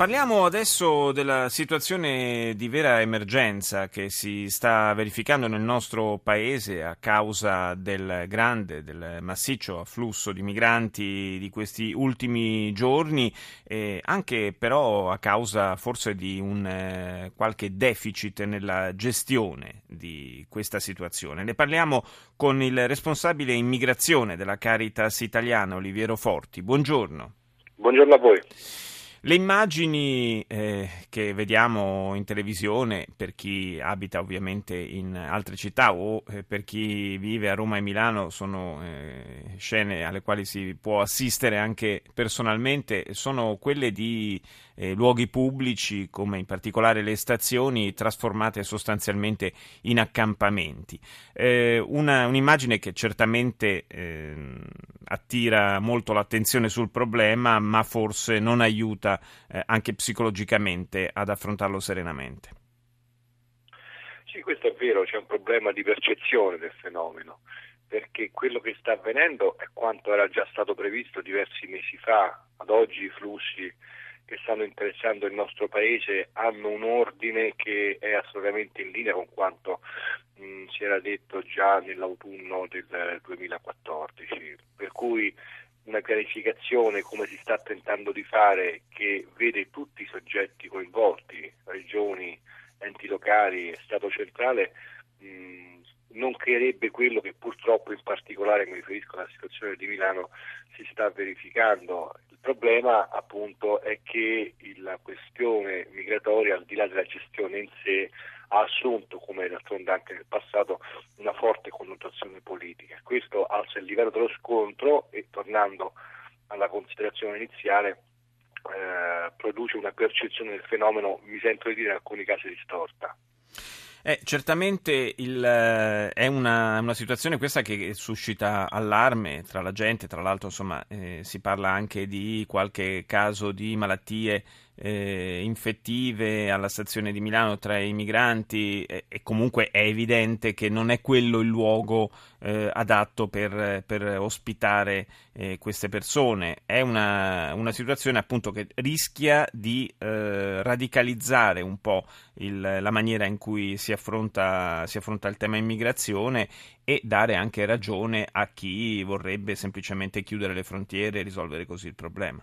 Parliamo adesso della situazione di vera emergenza che si sta verificando nel nostro paese a causa del grande, del massiccio afflusso di migranti di questi ultimi giorni, eh, anche però a causa forse di un eh, qualche deficit nella gestione di questa situazione. Ne parliamo con il responsabile immigrazione della Caritas italiana, Oliviero Forti. Buongiorno. Buongiorno a voi. Le immagini eh, che vediamo in televisione per chi abita ovviamente in altre città o eh, per chi vive a Roma e Milano sono eh, scene alle quali si può assistere anche personalmente, sono quelle di eh, luoghi pubblici come in particolare le stazioni trasformate sostanzialmente in accampamenti. Eh, una, un'immagine che certamente ehm, attira molto l'attenzione sul problema ma forse non aiuta aiuta eh, anche psicologicamente ad affrontarlo serenamente. Sì, questo è vero, c'è un problema di percezione del fenomeno, perché quello che sta avvenendo è quanto era già stato previsto diversi mesi fa, ad oggi i flussi che stanno interessando il nostro paese hanno un ordine che è assolutamente in linea con quanto mh, si era detto già nell'autunno del 2014, per cui una pianificazione come si sta tentando di fare che vede tutti i soggetti coinvolti, regioni, enti locali, Stato centrale, mh, non creerebbe quello che purtroppo in particolare mi riferisco alla situazione di Milano si sta verificando. Problema appunto è che la questione migratoria al di là della gestione in sé ha assunto, come d'altronde anche nel passato, una forte connotazione politica. Questo alza il livello dello scontro e, tornando alla considerazione iniziale, eh, produce una percezione del fenomeno, mi sento di dire in alcuni casi distorta. Eh, certamente il, eh, è una, una, situazione questa che suscita allarme tra la gente, tra l'altro insomma, eh, si parla anche di qualche caso di malattie eh, infettive alla stazione di Milano tra i migranti e, e, comunque è evidente che non è quello il luogo eh, adatto per, per ospitare eh, queste persone. È una, una, situazione appunto che rischia di eh, radicalizzare un po' il, la maniera in cui si affronta, si affronta il tema immigrazione e dare anche ragione a chi vorrebbe semplicemente chiudere le frontiere e risolvere così il problema.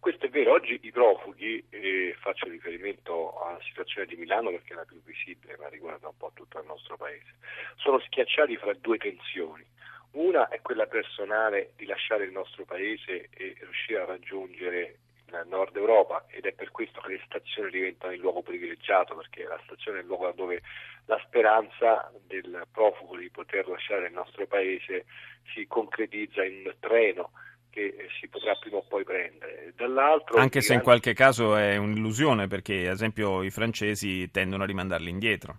Questo è vero, oggi i profughi, e faccio riferimento alla situazione di Milano perché è la più visibile ma riguarda un po' tutto il nostro paese, sono schiacciati fra due tensioni. Una è quella personale di lasciare il nostro paese e riuscire a raggiungere il nord Europa ed è per questo che le stazioni diventano il luogo privilegiato perché la stazione è il luogo dove la speranza del profugo di poter lasciare il nostro paese si concretizza in treno che si potrà prima o poi prendere. Dall'altro, Anche se in qualche caso è un'illusione perché ad esempio i francesi tendono a rimandarli indietro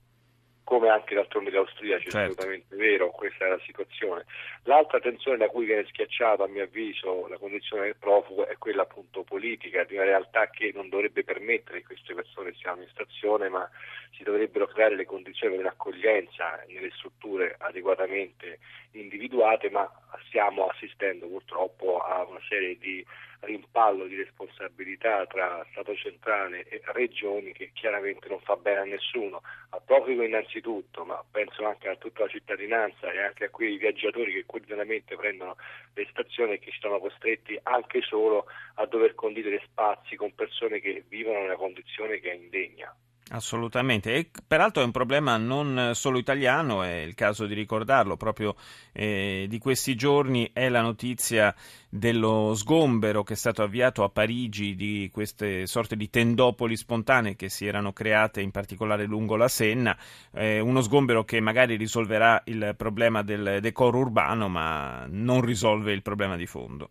come anche d'altronde gli austriaci, certo. assolutamente vero, questa è la situazione. L'altra tensione da cui viene schiacciata, a mio avviso, la condizione del profugo è quella appunto politica, di una realtà che non dovrebbe permettere che queste persone siano in stazione, ma si dovrebbero creare le condizioni per l'accoglienza nelle strutture adeguatamente individuate, ma stiamo assistendo purtroppo a una serie di rimpallo di responsabilità tra Stato centrale e regioni che chiaramente non fa bene a nessuno, al profugo innanzitutto, ma penso anche a tutta la cittadinanza e anche a quei viaggiatori che quotidianamente prendono le stazioni e che sono costretti anche solo a dover condividere spazi con persone che vivono in una condizione che è indegna. Assolutamente, e peraltro è un problema non solo italiano, è il caso di ricordarlo, proprio eh, di questi giorni è la notizia dello sgombero che è stato avviato a Parigi di queste sorte di tendopoli spontanee che si erano create in particolare lungo la Senna, eh, uno sgombero che magari risolverà il problema del decoro urbano ma non risolve il problema di fondo.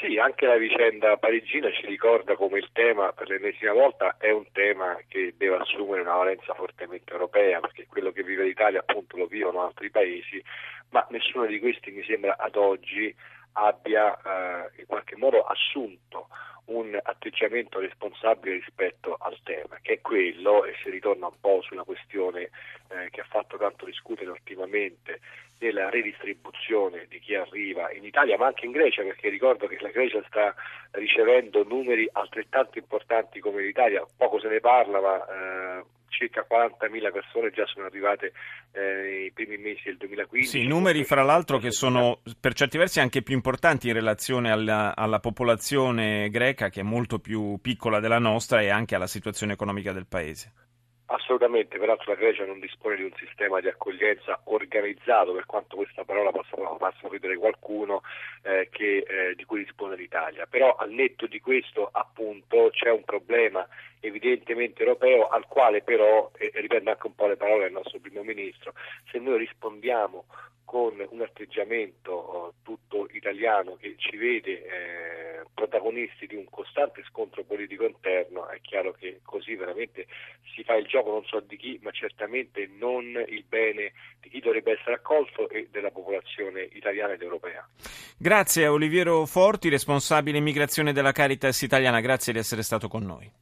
Sì, anche la vicenda parigina ci ricorda come il tema per l'ennesima volta è un tema che deve assumere una valenza fortemente europea, perché quello che vive l'Italia appunto lo vivono altri paesi, ma nessuno di questi mi sembra ad oggi abbia eh, in qualche modo assunto un atteggiamento responsabile rispetto al tema, che è quello, e si ritorna un po' sulla questione eh, che ha fatto tanto discutere ultimamente, della redistribuzione di chi arriva in Italia, ma anche in Grecia, perché ricordo che la Grecia sta ricevendo numeri altrettanto importanti come l'Italia, poco se ne parla, ma eh, circa 40.000 persone già sono arrivate eh, nei primi mesi del 2015. Sì, numeri fra l'altro che sono per certi versi anche più importanti in relazione alla, alla, popolazione greca che è molto più piccola della nostra e anche alla situazione economica del paese. Assolutamente, peraltro la Grecia non dispone di un sistema di accoglienza organizzato, per quanto questa parola possa, possa ridere qualcuno, eh, che, eh, di cui dispone l'Italia. Però al netto di questo appunto c'è un problema evidentemente europeo al quale però, e riprendo anche un po' le parole del nostro primo ministro, se noi rispondiamo con un atteggiamento oh, tutto italiano che ci vede eh, protagonisti di un costante scontro politico interno, è chiaro che così veramente si fa il gioco non so di chi, ma certamente non il bene di chi dovrebbe essere accolto e della popolazione italiana ed europea. Grazie a Oliviero Forti, responsabile immigrazione della Caritas italiana, grazie di essere stato con noi.